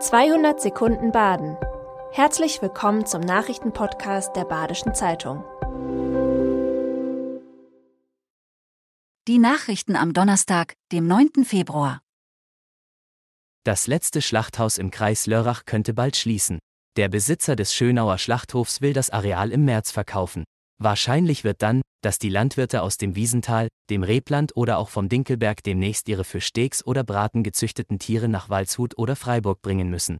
200 Sekunden Baden. Herzlich willkommen zum Nachrichtenpodcast der Badischen Zeitung. Die Nachrichten am Donnerstag, dem 9. Februar. Das letzte Schlachthaus im Kreis Lörrach könnte bald schließen. Der Besitzer des Schönauer Schlachthofs will das Areal im März verkaufen. Wahrscheinlich wird dann, dass die Landwirte aus dem Wiesental, dem Rebland oder auch vom Dinkelberg demnächst ihre für Steaks oder Braten gezüchteten Tiere nach Waldshut oder Freiburg bringen müssen.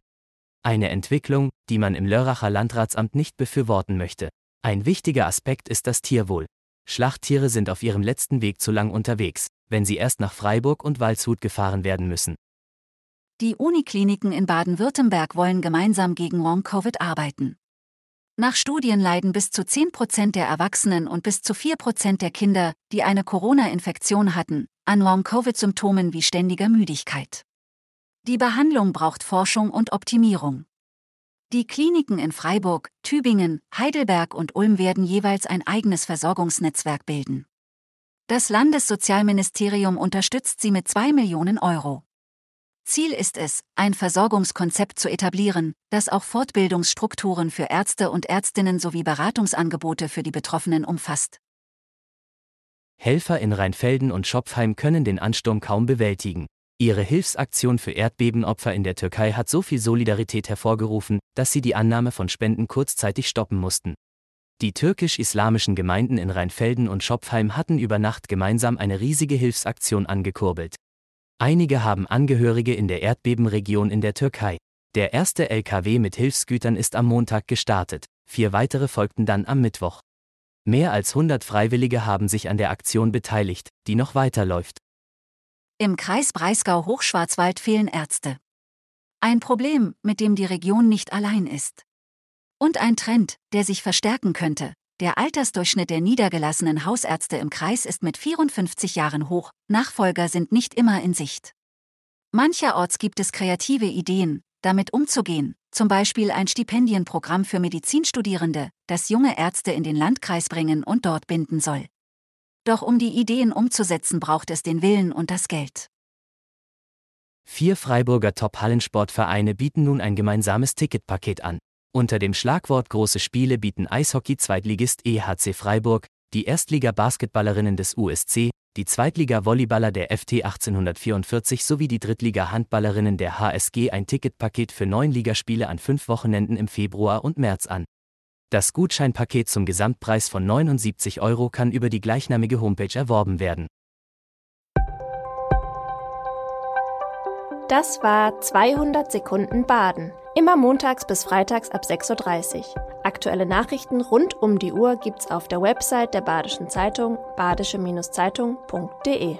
Eine Entwicklung, die man im Lörracher Landratsamt nicht befürworten möchte. Ein wichtiger Aspekt ist das Tierwohl. Schlachttiere sind auf ihrem letzten Weg zu lang unterwegs, wenn sie erst nach Freiburg und Waldshut gefahren werden müssen. Die Unikliniken in Baden-Württemberg wollen gemeinsam gegen Long-Covid arbeiten. Nach Studien leiden bis zu 10 Prozent der Erwachsenen und bis zu 4 Prozent der Kinder, die eine Corona-Infektion hatten, an Long-Covid-Symptomen wie ständiger Müdigkeit. Die Behandlung braucht Forschung und Optimierung. Die Kliniken in Freiburg, Tübingen, Heidelberg und Ulm werden jeweils ein eigenes Versorgungsnetzwerk bilden. Das Landessozialministerium unterstützt sie mit 2 Millionen Euro. Ziel ist es, ein Versorgungskonzept zu etablieren, das auch Fortbildungsstrukturen für Ärzte und Ärztinnen sowie Beratungsangebote für die Betroffenen umfasst. Helfer in Rheinfelden und Schopfheim können den Ansturm kaum bewältigen. Ihre Hilfsaktion für Erdbebenopfer in der Türkei hat so viel Solidarität hervorgerufen, dass sie die Annahme von Spenden kurzzeitig stoppen mussten. Die türkisch-islamischen Gemeinden in Rheinfelden und Schopfheim hatten über Nacht gemeinsam eine riesige Hilfsaktion angekurbelt. Einige haben Angehörige in der Erdbebenregion in der Türkei. Der erste LKW mit Hilfsgütern ist am Montag gestartet, vier weitere folgten dann am Mittwoch. Mehr als 100 Freiwillige haben sich an der Aktion beteiligt, die noch weiterläuft. Im Kreis Breisgau-Hochschwarzwald fehlen Ärzte. Ein Problem, mit dem die Region nicht allein ist. Und ein Trend, der sich verstärken könnte. Der Altersdurchschnitt der niedergelassenen Hausärzte im Kreis ist mit 54 Jahren hoch, Nachfolger sind nicht immer in Sicht. Mancherorts gibt es kreative Ideen, damit umzugehen, zum Beispiel ein Stipendienprogramm für Medizinstudierende, das junge Ärzte in den Landkreis bringen und dort binden soll. Doch um die Ideen umzusetzen, braucht es den Willen und das Geld. Vier Freiburger Top-Hallensportvereine bieten nun ein gemeinsames Ticketpaket an. Unter dem Schlagwort Große Spiele bieten Eishockey-Zweitligist EHC Freiburg, die Erstliga-Basketballerinnen des USC, die Zweitliga-Volleyballer der FT 1844 sowie die Drittliga-Handballerinnen der HSG ein Ticketpaket für neun Ligaspiele an fünf Wochenenden im Februar und März an. Das Gutscheinpaket zum Gesamtpreis von 79 Euro kann über die gleichnamige Homepage erworben werden. Das war 200 Sekunden Baden. Immer montags bis freitags ab 6.30 Uhr. Aktuelle Nachrichten rund um die Uhr gibt's auf der Website der Badischen Zeitung badische-zeitung.de.